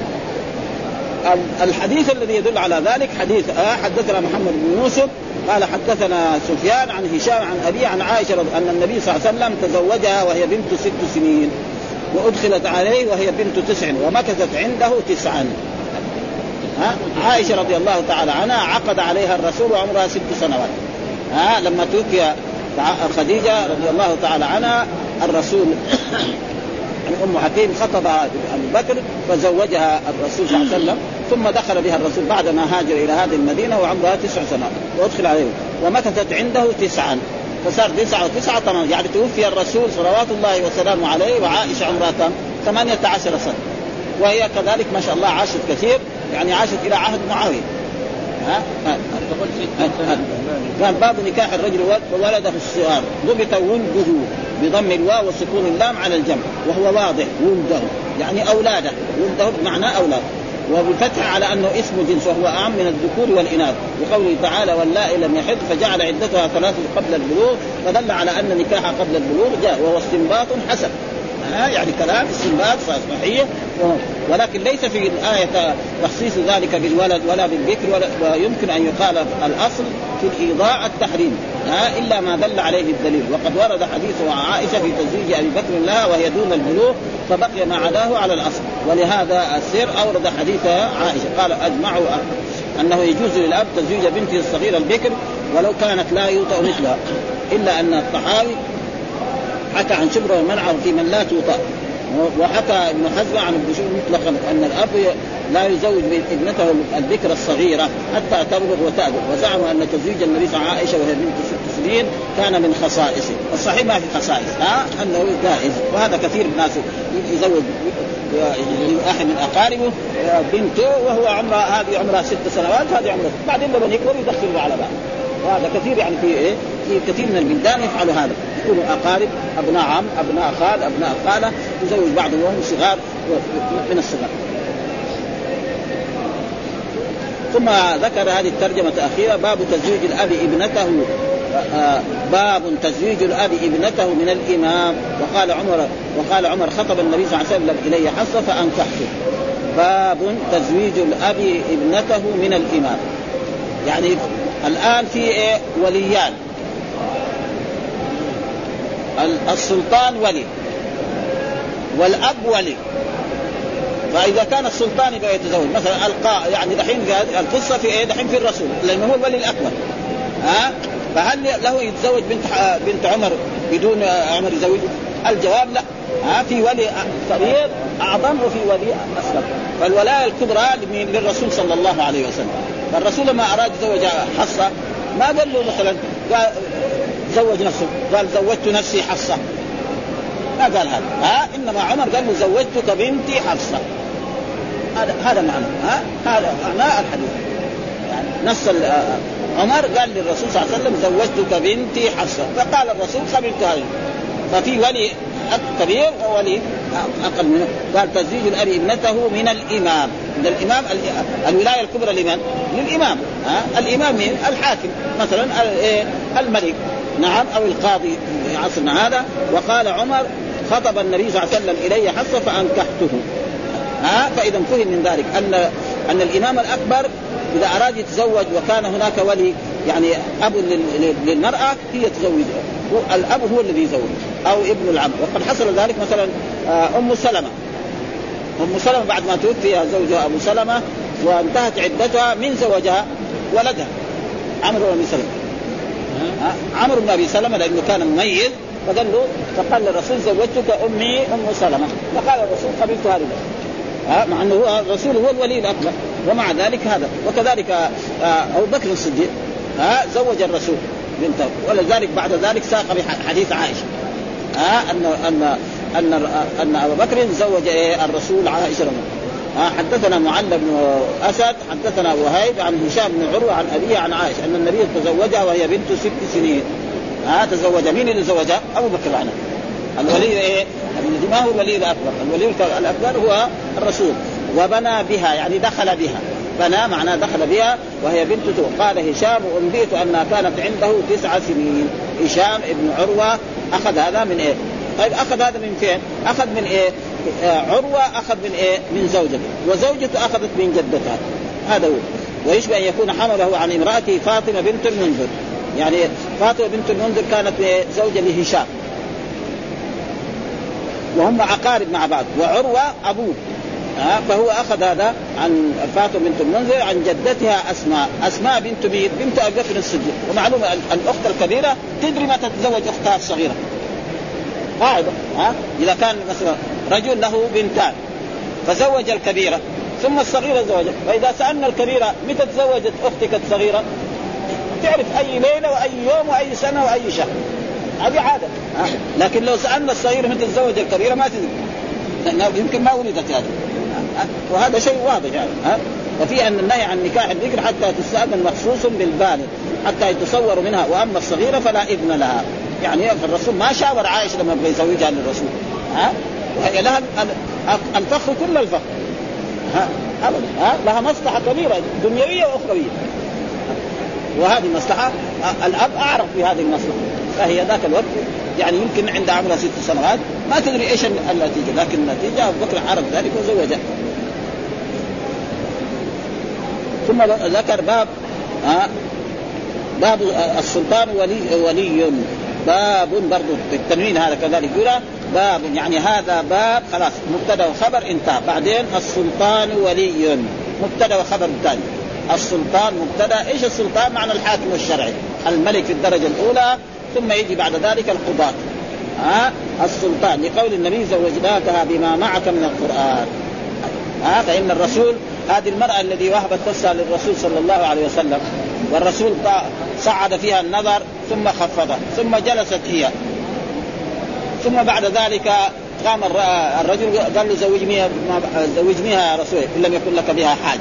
الحديث الذي يدل على ذلك حديث آه حدثنا محمد بن يوسف قال حدثنا سفيان عن هشام عن ابي عن عائشة أن النبي صلى الله عليه وسلم تزوجها وهي بنت ست سنين. وأدخلت عليه وهي بنت تسع ومكثت عنده تسعا. ها؟ عائشة رضي الله تعالى عنها عقد عليها الرسول وعمرها ست سنوات. ها؟ لما توفي خديجة رضي الله تعالى عنها الرسول ام حكيم خطب أبو بكر فزوجها الرسول صلى الله عليه وسلم ثم دخل بها الرسول بعد ما هاجر إلى هذه المدينة وعمرها تسع سنوات. وأدخل عليه. ومكثت عنده تسعا. فصار تسعة وتسعة ثمانية يعني توفي الرسول صلوات الله وسلامه عليه وعائشة عمرها؟ ثمانية عشر سنة. وهي كذلك ما شاء الله عاشت كثير يعني عاشت إلى عهد معاوية. ها؟ قال باب نكاح الرجل وولده الصغار ضبط ولده بضم الواو وسكون اللام على الجمع وهو واضح ولده يعني أولاده. ولده بمعنى أولاد. وبالفتح على أنه اسم جنس وهو اعم من الذكور والإناث. وقوله تعالى واللائي لم يحض فجعل عدتها ثلاثة قبل البلوغ فدل على أن النكاح قبل البلوغ جاء وهو استنباط حسن. ها يعني كلام استنباط صحيح. ولكن ليس في الآية تخصيص ذلك بالولد ولا بالذكر ولا ويمكن أن يقال الأصل في الإيضاع التحريم ها إلا ما دل عليه الدليل. وقد ورد حديث عائشة في تزويج أبي بكر لها وهي دون البلوغ فبقي ما عداه على الأصل. ولهذا السير أورد حديث عائشة قال أجمعوا أنه يجوز للأب تزويج بنته الصغيرة البكر ولو كانت لا يوطأ مثلها إلا أن الطحاوي حكى عن شبرة ومنعه في من لا توطأ. وحكى ابن حزم عن البشور مطلقا أن الأب لا يزوج ابنته البكر الصغيرة حتى تبلغ وتأبلغ وزعم أن تزويج النبي صلى الله عليه عائشه وهي بنت ست سنين كان من خصائصه، الصحيح ما في خصائص. ها؟ أنه جائز. وهذا كثير من الناس يزوج احد من أقاربه بنته وهو عمرها هذه عمرها ست سنوات هذه عمرها بعدين لما يكبر يدخلوا على بعض. وهذا كثير يعني في إيه؟ في كثير من البلدان يفعلوا هذا. يكونوا أقارب أبناء عم أبناء خال أبناء خالة يزوج بعضهم وهم صغار من الصغار ثم ذكر هذه الترجمة الأخيرة باب تزويج الأب ابنته آه، باب تزويج الأب ابنته من الإمام. وقال عمر وقال عمر خطب النبي صلى الله عليه وسلم إلي حصة فأنكحته باب تزويج الأب ابنته من الإمام. يعني الآن في إيه؟ وليان. السلطان ولي. والأب ولي. فإذا كان السلطان يبغى يتزوج مثلا القاء يعني دحين القصة في إيه؟ دحين في الرسول لأنه هو الولي الأكبر. ها؟ فهل له يتزوج بنت بنت عمر بدون عمر يزوجه؟ الجواب لا. ها؟ في ولي صغير اعظم وفي ولي أصغر. فالولاية الكبرى للرسول صلى الله عليه وسلم. فالرسول لما أراد يتزوج حصه ما قال له مثلا زوج نفسه. قال زوجت نفسي حصه ما قال هذا. ها؟ إنما عمر قال له زوجتك بنتي حفصة. هذا هذا معنى. ها؟ هذا معنى الحديث. يعني نص عمر قال للرسول صلى الله عليه وسلم زوجتك بنتي حفصة. فقال الرسول قبلت هذه. ففي ولي كبير وولي أقل منه. قال تزويج الاب ابنته من الإمام. من الإمام الولاية الكبرى لمن؟ للإمام. ها؟ الإمام مين؟ الحاكم. مثلا إيه؟ الملك. نعم أو القاضي في عصرنا هذا. وقال عمر خطب النبي صلى الله عليه وسلم إلي حصه فأنكحته. ها؟ فإذا فهم من ذلك أن أن الإمام الأكبر إذا أراد يتزوج وكان هناك ولي يعني أب للمرأة هي تزوج الأب هو الذي يزوج أو ابن العم. وقد حصل ذلك مثلا آه، أم سلمة. أم سلمة بعد ما توفي زوجها أبو سلمة وانتهت عدتها من زوجها ولدها عمرو بن سلمة. عمرو بن أبي سلمة لأنه كان مميز فقال له فقال للرسول زوجتك أمي أم سلمة. فقال الرسول قبلت هذه ها؟ مع أنه هو الرسول هو الولي الأكبر ومع ذلك هذا. وكذلك آه، أبو بكر الصديق ها؟ زوج الرسول بنته. ولذلك بعد ذلك ساق بحديث عائشة. ها؟ ان ان ان ان ابا بكر زوج إيه الرسول عائشة رضي حدثنا معل بن أسد حدثنا وهيب عن هشام بن عروة عن أبيه عن عائشة أن النبي تزوجها وهي بنت ست سنين ها تزوج مين اللي زوجها؟ أبو بكر عنه الولي إيه؟ الذي ما هو الولي الأكبر، الولي الأكبر هو الرسول وبنى بها يعني دخل بها بنى معناه دخل بها وهي بنت قال هشام أنبئت أنها كانت عنده تسع سنين هشام ابن عروة أخذ هذا من إيه؟ طيب أخذ هذا من فين؟ أخذ من إيه؟ آه عروة أخذ من إيه؟ من زوجته وزوجته أخذت من جدتها. هذا هو. ويشبه أن يكون حمله عن امرأته فاطمة بنت المنذر. يعني فاطمة بنت المنذر كانت زوجة لهشام. وهم أقارب مع بعض. وعروة أبوه. ها فهو أخذ هذا عن فاطمة بنت المنذر عن جدتها أسماء، أسماء بنت مين؟ بنت أبي بكر الصديق، ومعلومه الأخت الكبيرة تدري متى تتزوج أختها الصغيرة. قاعدة. ها إذا كان مثلا رجل له بنتان فزوج الكبيرة ثم الصغيرة زوجت، فإذا سألنا الكبيرة متى تزوجت أختك الصغيرة؟ تعرف أي ليلة وأي يوم وأي سنة وأي شهر. هذه عادة؟ لكن لو سألنا الصغيرة متى تتزوج الكبيرة ما تدري. لأنها يمكن ما ولدت هذه. وهذا شيء واضح يعني ها وفي أن النهي عن نكاح الذكر حتى تستأذن مخصوص بالبالغ حتى يتصور منها وأما الصغيرة فلا إذن لها يعني الرسول ما شاور عائشة لما يبغى يزوجها للرسول ها وهي لها الفخر كل الفخر ها؟ ابدا. ها؟ لها مصلحة كبيرة دنيوية وأخروية. وهذه مصلحه الأب أعرف بهذه المصلحة. فهي ذاك الوقت يعني يمكن عند عمرها ست سنوات ما تدري إيش النتيجة. لكن النتيجة ابو بكر عرف ذلك وزوجها. ثم ذكر باب ها؟ باب السلطان ولي ولي. باب برضو بالتنوين هذا كذلك. يقول باب يعني هذا باب خلاص مبتدا وخبر انتهى. بعدين السلطان ولي. مبتدا وخبر ثاني. السلطان مبتدا. إيش السلطان؟ معنى الحاكم الشرعي. الملك في الدرجة الأولى ثم يجي بعد ذلك القضاة. ها؟ السلطان. لقول النبي زوجناكها بما معك من القرآن. ها؟ فإن الرسول هذه المرأة الذي وهبت نفسها للرسول صلى الله عليه وسلم. والرسول صعد فيها النظر ثم خفضه ثم جلست هي. ثم بعد ذلك قام الرجل قال له زوجنيها زوجنيها يا رسول إن لم يكن لك بها حاجة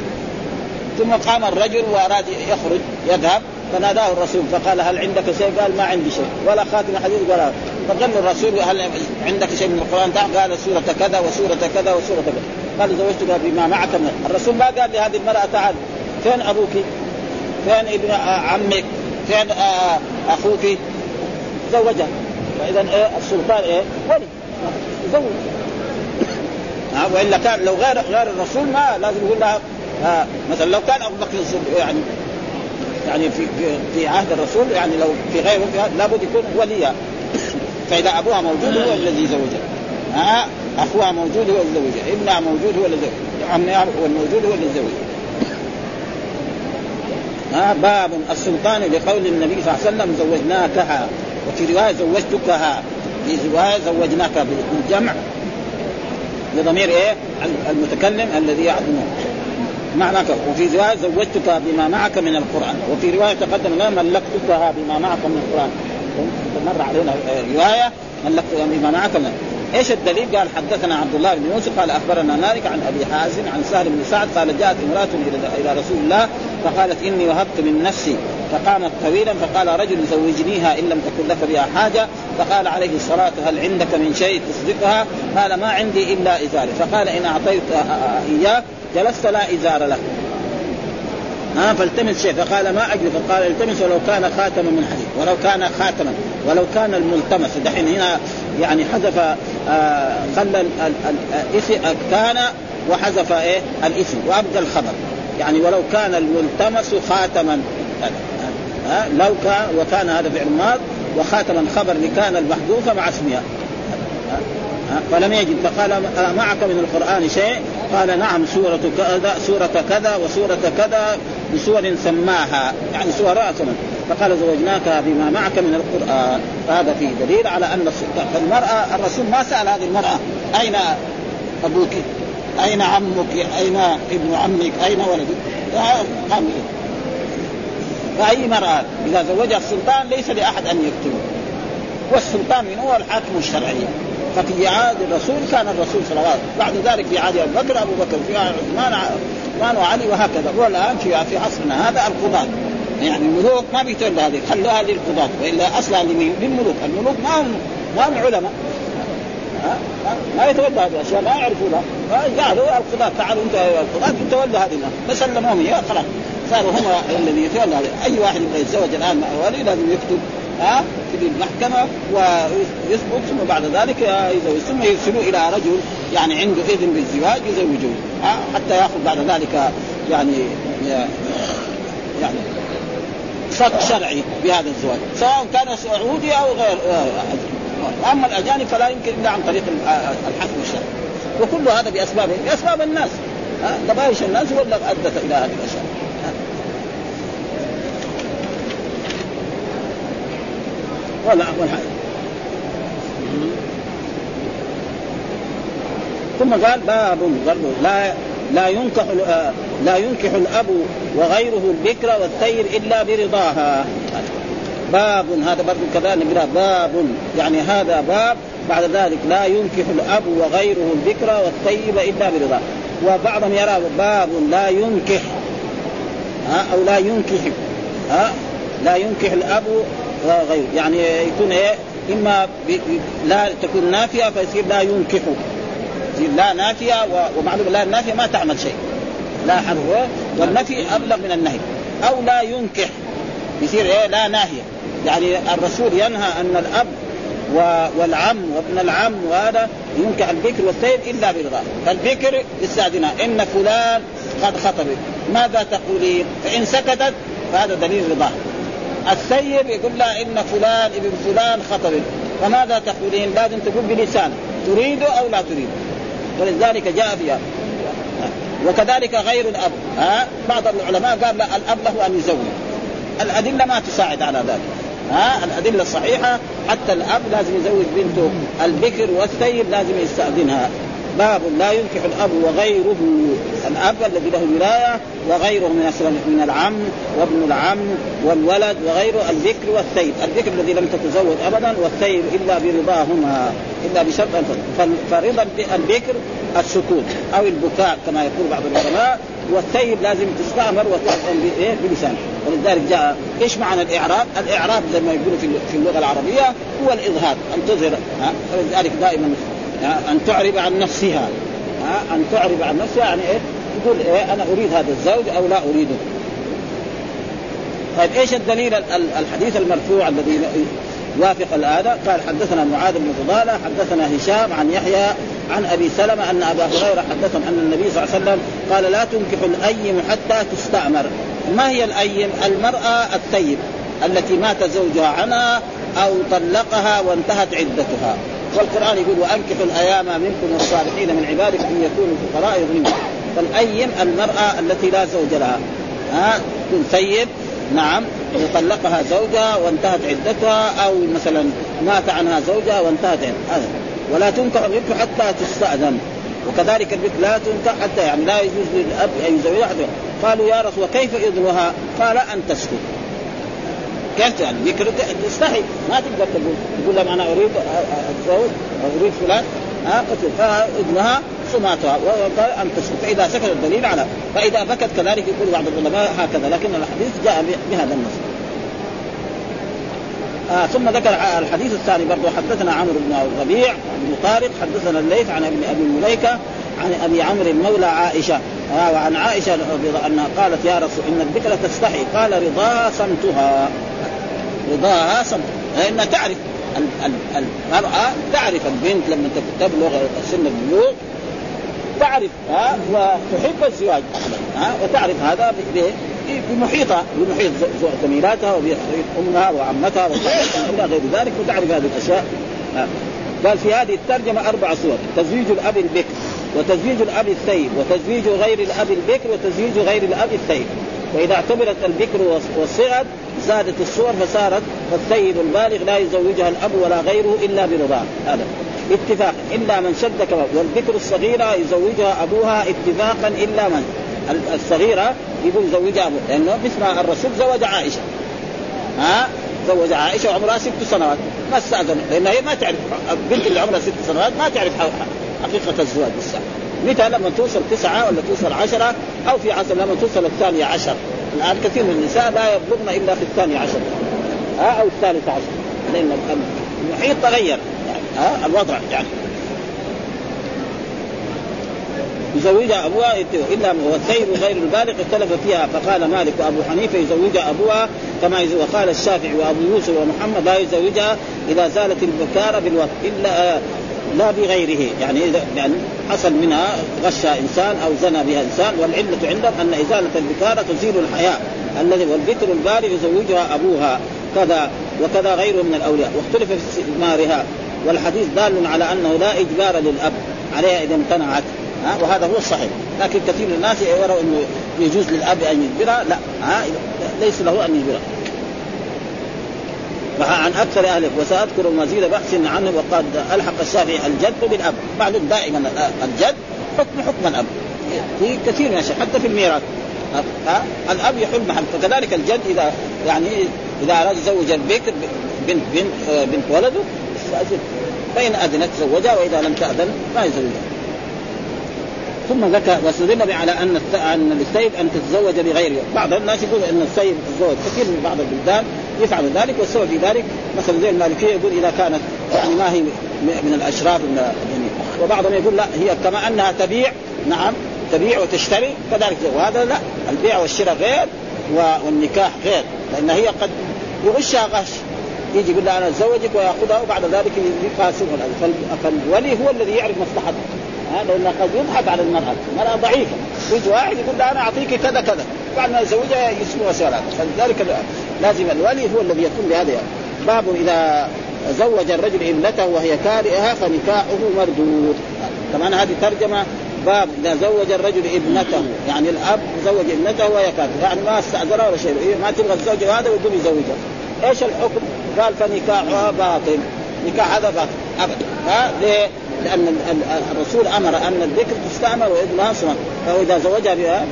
ثم قام الرجل وأراد يخرج يذهب فناداه الرسول فقال هل عندك شيء؟ قال ما عندي شيء ولا خاتم حديث ولا فقال الرسول هل عندك شيء من القرآن؟ قال سورة كذا وسورة كذا وسورة كذا قال زوجتك بما معك من الرسول ما قال لهذه المرأة تعال فين أبوك؟ فين ابن عمك؟ فين أخوك؟ زوجها فإذا إيه السلطان إيه؟ ولي. زوج. وإلا كان لو غير غير الرسول ما لازم يقول لها آه مثلا لو كان أبو بكر يعني يعني في في عهد الرسول يعني لو في غيره لابد يكون وليا. فإذا أبوها موجود هو الذي زوجها. ها أخوها موجود هو الذي زوجها. ابنها موجود هو الذي زوجها عمها الموجود هو الذي زوجها. ها باب السلطان لقول النبي صلى الله عليه وسلم زوجناكها. وفي رواية زوجتكها في رواية زوجناك بالجمع لضمير إيه؟ المتكلم الذي يعلمه معنى وفي رواية زوجتك بما معك من القرآن وفي رواية تقدم لنا ملكتكها بما معك من القرآن. مر علينا رواية ملكتها بما معك من إيش الدليل؟ قال حدثنا عبد الله بن يوسف قال أخبرنا مالك عن أبي حازم عن سهل بن سعد قال جاءت امرأة إلى رسول الله فقالت إني وهبت من نفسي فقامت طويلا فقال رجل زوجنيها إن لم تكن لك بها حاجة. فقال عليه الصلاة هل عندك من شيء تصدقها؟ قال ما عندي إلا ازاري فقال إن أعطيت اياه جلست لا إزار له. ها فالتمس شيء. فقال ما اجد فقال التمس ولو كان خاتما من حديد ولو كان خاتما. ولو كان الملتمس. دحين هنا يعني حذف آه خلى الاسم كان وحذف إيه؟ الاسم وابقى الخبر. يعني ولو كان الملتمس خاتما. لو كان وكان هذا فعل ماض وخاتما خبر لكان المحذوفه مع اسمها. فلم يجد فقال معك من القرآن شيء؟ قال نعم سورة كذا سورة كذا وسورة كذا بسور سماها. يعني سورة أصلا فقال زوجناك بما معك من القرآن. فهذا فيه دليل على أن المرأة الرسول ما سأل هذه المرأة أين أبوك؟ أين عمك؟ أين ابن عمك؟ أين ولدك؟ فأي مرأة إذا زوجها السلطان ليس لأحد أن يكتبه والسلطان من هو الحاكم الشرعي. ففي عهد الرسول كان الرسول صلى الله عليه وسلم بعد ذلك في عهد أبو بكر أبو بكر في عهد عثمان عثمان وعلي وهكذا. والان في في عصرنا هذا القضاة. يعني الملوك ما بيتولى هذه خلوها للقضاة والا أصلا للملوك. الملوك ما هم ما هم علماء. ما يتولى هذه الأشياء. ما يعرفونها. قالوا القضاة. تعالوا أنت القضاة. تولوا هذه فسلموهم. اياه خلاص. صاروا هم الذي يتولى أي واحد يبغى يتزوج الآن مع ولي لازم يكتب ها في المحكمة ويثبت ثم بعد ذلك يزوج ثم يرسلوه إلى رجل يعني عنده إذن بالزواج يزوجوه حتى يأخذ بعد ذلك يعني يعني شرط شرعي بهذا الزواج سواء كان سعودي أو غير أما الأجانب فلا يمكن إلا عن طريق الحكم الشرعي. وكل هذا بأسباب بأسباب الناس تبايش الناس هو اللي أدت إلى هذه الأشياء. ولا والحاجة. ثم قال باب برضه لا لا ينكح لا ينكح الأب وغيره البكر والثير إلا برضاها. باب هذا برضه كذلك باب يعني هذا باب بعد ذلك. لا ينكح الأب وغيره البكر والطيب إلا برضاه وبعضهم يرى باب لا ينكح ها أو لا ينكح ها لا ينكح الأب وغيره يعني يكون إيه؟ إما لا تكون نافية فيصير لا ينكح. لا نافية ومعلوم لا النافيه ما تعمل شيء. لا حرف والنفي أبلغ من النهي. أو لا ينكح. يصير إيه؟ لا ناهية. يعني الرسول ينهى أن الأب والعم وابن العم وهذا ينكح البكر والثيب إلا برضاه فالبكر يستاذنها إن فلان قد خطب. ماذا تقولين؟ فإن سكتت فهذا دليل رضاه. السيب يقول لها إن فلان ابن فلان خطب فماذا تقولين؟ لازم تقول بلسان. تريد أو لا تريد؟ ولذلك جاء فيها وكذلك غير الأب. ها؟ بعض العلماء قال لا الأب له أن يزوج. الأدلة ما تساعد على ذلك. ها؟ الأدلة الصحيحة حتى الأب لازم يزوج بنته. البكر والثيب لازم يستأذنها. باب لا ينكح الأب وغيره الأب الذي له ولاية وغيره من من العم وابن العم والولد وغيره الذكر والثيب، الذكر الذي لم تتزوج ابدا والثيب إلا برضاهما إلا بشرط فرضا الذكر السكوت أو البكاء كما يقول بعض العلماء. والثيب لازم تستامر بلسان. ولذلك جاء إيش معنى الإعراب؟ الإعراب زي ما يقولوا في اللغة العربية هو الإظهار أن تظهر ولذلك دائما أن تعرب عن نفسها. أن تعرب عن نفسها يعني إيه؟ تقول إيه أنا أريد هذا الزوج أو لا أريده. طيب إيش الدليل الحديث المرفوع الذي يوافق هذا قال حدثنا معاذ بن فضالة حدثنا هشام عن يحيى عن أبي سلمة أن أبا هريرة حدثهم أن النبي صلى الله عليه وسلم قال لا تنكح الأيم حتى تستعمر ما هي الأيم؟ المرأة الثيب التي مات زوجها عنها أو طلقها وانتهت عدتها. والقرآن يقول وأنكحوا الأيام منكم والصالحين من عبادكم أن يكونوا فقراء يغنيهم فالايم المرأة التي لا زوج لها؟ ها؟ تكون ثيب نعم وطلقها زوجها وانتهت عدتها أو مثلا مات عنها زوجها وانتهت هذا. ولا تنكح البنت حتى تستأذن. وكذلك البنت لا تنكح حتى يعني لا يجوز للأب أن يزوجها. قالوا يا رسول كيف إذنها؟ قال أن تسكت. كيف يعني ذكر تستحي. ما تقدر تقول تقول لهم أنا أريد أتزوج أريد فلان. ها قتل فابنها صماتها وقال ان تسكت فإذا سكت الدليل على فإذا بكت كذلك يقول بعض العلماء هكذا لكن الحديث جاء بهذا النص. آه ثم ذكر الحديث الثاني برضه حدثنا عمرو بن الربيع بن طارق حدثنا الليث عن ابن أبي مليكة عن أبي عمرو مولى عائشة آه وعن عائشة انها قالت يا رسول إن الذكر تستحي. قال رضاها صمتها. رضاها صمت. لأنها تعرف المرأة تعرف البنت لما تبلغ سن البلوغ تعرف ها وتحب الزواج ها وتعرف هذا بمحيطها بمحيط زميلاتها وبمحيط أمها وعمتها إلى غير ذلك وتعرف هذه الأشياء قال في هذه الترجمة أربع صور تزويج الأب البكر وتزويج الأب الثيب وتزويج غير الأب البكر وتزويج غير الأب الثيب وإذا اعتبرت البكر والصغر زادت الصور فصارت الثيب البالغ لا يزوجها الأب ولا غيره إلا برضاه. هذا اتفاقا إلا من شد كما والبكر الصغيرة يزوجها أبوها اتفاقا إلا من؟ الصغيرة يقول يزوجها ابوها لأنه مثل الرسول زوج عائشة. ها؟ زوج عائشة وعمرها ست سنوات. ما استاذن لأنها هي ما تعرف البنت اللي عمرها ست سنوات ما تعرف حقيقة الزواج بالساعة متى لما توصل تسعة ولا توصل عشرة أو في عصر لما توصل الثانية عشر. الآن كثير من النساء لا يبلغن إلا في الثانية عشر. ها أو الثالثه عشر. لأن المحيط تغير. يعني ها الوضع يعني. يزوجها أبوها إلا والثيب غير البالغ اختلف فيها. فقال مالك وأبو حنيفة يزوجها أبوها كما يزوج وقال الشافعي وأبو يوسف ومحمد لا يزوجها إذا زالت البكارة بالوقت. إلا آه لا بغيره. يعني اذا يعني حصل منها غش إنسان أو زنى بها إنسان والعلة عندهم أن إزالة البكاره تزيل الحياء الذي والبكر البالغ يزوجها أبوها كذا وكذا غيره من الأولياء. واختلف في استثمارها. والحديث دال على أنه لا إجبار للأب عليها إذا امتنعت. ها؟ وهذا هو الصحيح. لكن كثير من الناس يروا إنه يجوز للأب أن يجبرها. لا. ها؟ ليس له أن يجبرها. عن أكثر اهله وسأذكر مزيد بحث عنه وقد ألحق الشافعي الجد بالأب. معلوم دائما الجد حكم حكم الأب. في كثير من الأشياء حتى في الميراث. الأب يحل محل. فكذلك الجد اذا يعني إذا أراد يزوج البكر بنت بنت بنت ولده فإن أذنت زوجها وإذا لم تأذن ما يزوجها ثم ذكر واستدل على أن أن السيد أن تتزوج بغيره، بعض الناس يقول إن السيد تتزوج، كثير من بعض البلدان يفعل ذلك والسبب في ذلك مثلا زي المالكية يقول إذا كانت يعني ما هي من الأشراف من يعني وبعضهم يقول لا هي كما أنها تبيع نعم تبيع وتشتري كذلك وهذا لا البيع والشراء غير والنكاح غير لأن هي قد يغشها غش يجي يقول لها أنا أتزوجك ويأخذها وبعد ذلك يقاسم فالولي هو الذي يعرف مصلحته. هذا لأنه قد يضحك على المرأة، المرأة ضعيفة، يجي واحد يقول لها أنا أعطيك كذا كذا، بعد ما يزوجها يسموها سؤالات، فلذلك لازم الولي هو الذي يكون بهذا يعني. باب إذا زوج الرجل ابنته وهي كارهة فنكاحه مردود. طبعا هذه ترجمة. باب إذا زوج الرجل ابنته يعني الأب زوج ابنته وهي كارهة. يعني ما استاذنها ولا شيء. إيه ما تبغى الزوج هذا ويقوم يزوجها إيش الحكم؟ قال فنكاحها باطل. نكاح هذا باطل. ابدا. ها؟ ليه؟ لأن الرسول أمر أن الذكر تستعمل وابنها صمت فإذا زوجها بها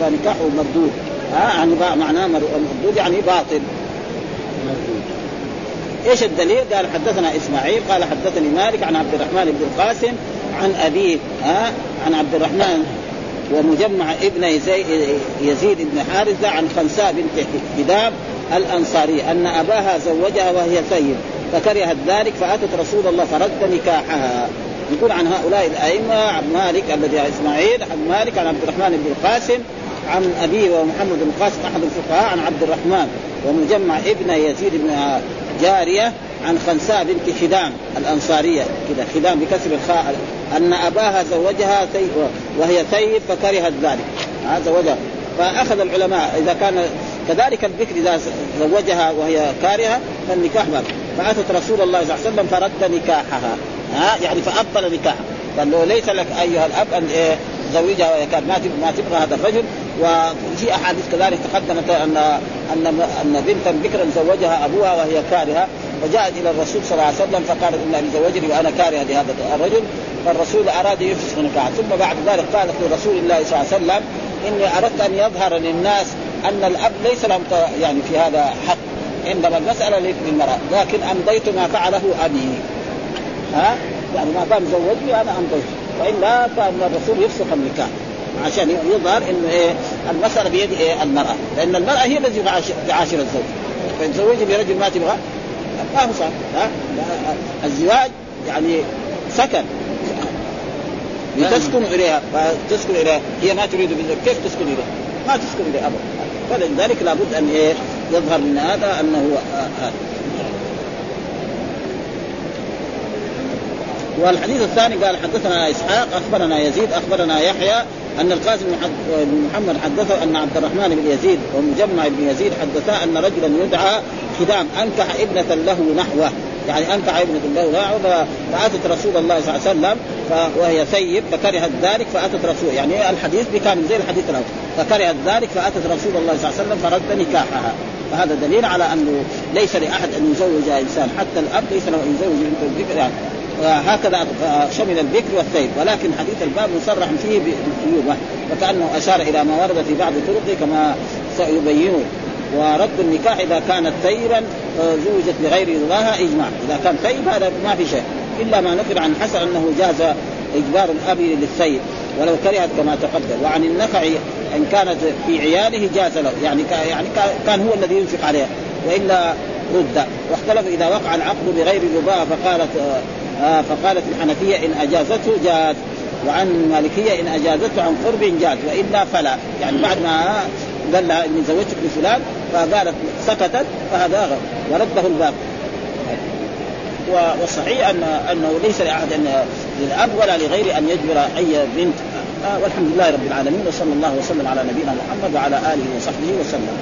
فنكاحه مردود. ها يعني معناه مردود يعني باطل إيش الدليل؟ قال حدثنا إسماعيل قال حدثني مالك عن عبد الرحمن بن القاسم عن أبيه ها عن عبد الرحمن ومجمع ابن يزيد بن حارثة عن خنساء بنت هدام الأنصارية أن أباها زوجها وهي ثيب فكرهت ذلك فأتت رسول الله فرد نكاحها يقول عن هؤلاء الأئمة عن مالك الذي إسماعيل عن مالك عن عبد الرحمن بن القاسم عن ابيه ومحمد بن القاسم أحد الفقهاء عن عبد الرحمن ومجمع ابن يزيد بن جارية عن خنساء بنت خدام الأنصارية. كذا خدام بكسر الخاء أن أباها زوجها وهي ثيب فكرهت ذلك. زوجها. فأخذ العلماء إذا كان كذلك البكر إذا زوجها وهي كارهة فالنكاح باب فأتت رسول الله صلى الله عليه وسلم فرد نكاحها. ها يعني فأبطل نكاحها قال له ليس لك أيها الأب أن إيه زوجها وهي كانت ما تبغى هذا الرجل وفي أحاديث كذلك تقدمت ان أن أن بنتا بكرا زوجها أبوها وهي كارهة فجاءت إلى الرسول صلى الله عليه وسلم فقالت إن ابي زوجني وأنا كارهه لهذا الرجل. فالرسول أراد يفسخ نكاحها ثم بعد ذلك قالت لرسول الله صلى الله عليه وسلم إني أردت أن يظهر للناس أن الأب ليس له يعني في هذا حق. انما المسألة للمراه لكن أمضيت ما فعله أبي. ها؟ يعني ما دام زوجني أنا أمضيت. والا كان الرسول يفسخ النكاح. عشان يظهر إنه إيه المسألة بيد إيه المرأة. لأن المرأة هي التي تعاشر الزوج. فإن زوجي برجل ما تبغى ما هو صح ها؟ الزواج يعني سكن. لتسكن إليها فتسكن إليها. هي ما تريد كيف تسكن إليها؟ ما تسكن إليها أبدا. فلذلك لابد أن إيه يظهر من هذا أنه هذا والحديث الثاني قال حدثنا إسحاق أخبرنا يزيد أخبرنا يحيى أن القاسم بن محمد حدثه أن عبد الرحمن بن يزيد ومجمع بن يزيد حدثا أن رجلا يدعى خدام أنكح ابنة له نحوه. يعني أنكح ابنة له نحوه فأتت رسول الله صلى الله عليه وسلم وهي ثيب فكرهت ذلك فأتت رسول يعني الحديث بكامل زي الحديث الأول. فكرهت ذلك فأتت رسول الله صلى الله عليه وسلم فرد نكاحها. فهذا دليل على أنه ليس لأحد أن يزوج إنسان. حتى الأب ليس له أن يزوج بنت الذكر يعني هكذا شمل البكر والثيب ولكن حديث الباب مصرح فيه بالثيوبة وكأنه أشار إلى ما ورد في بعض طرقه كما سيبينه. ورد النكاح إذا كانت ثيبا زوجت بغير رضاها إجماع، إذا كان ثيب هذا ما في شيء، إلا ما نقل عن الحسن أنه جاز إجبار الأب للثيب ولو كرهت كما تقدم، وعن النخعي إن كانت في عياله جاز له، يعني يعني كان هو الذي ينفق عليها، وإلا رد، واختلف إذا وقع العقد بغير رضاها فقالت آه فقالت الحنفية إن أجازته جاز وعن المالكيه إن أجازته عن قرب جاز وإلا فلا. يعني بعد ما قال لها إني زوجتك بفلان فقالت سكتت فهذا غير ورده الباب. والصحيح ان أنه ليس لأحد أن للأب ولا لغيره أن يجبر أي بنت. آه والحمد لله رب العالمين وصلى الله وسلم على نبينا محمد وعلى آله وصحبه وسلم.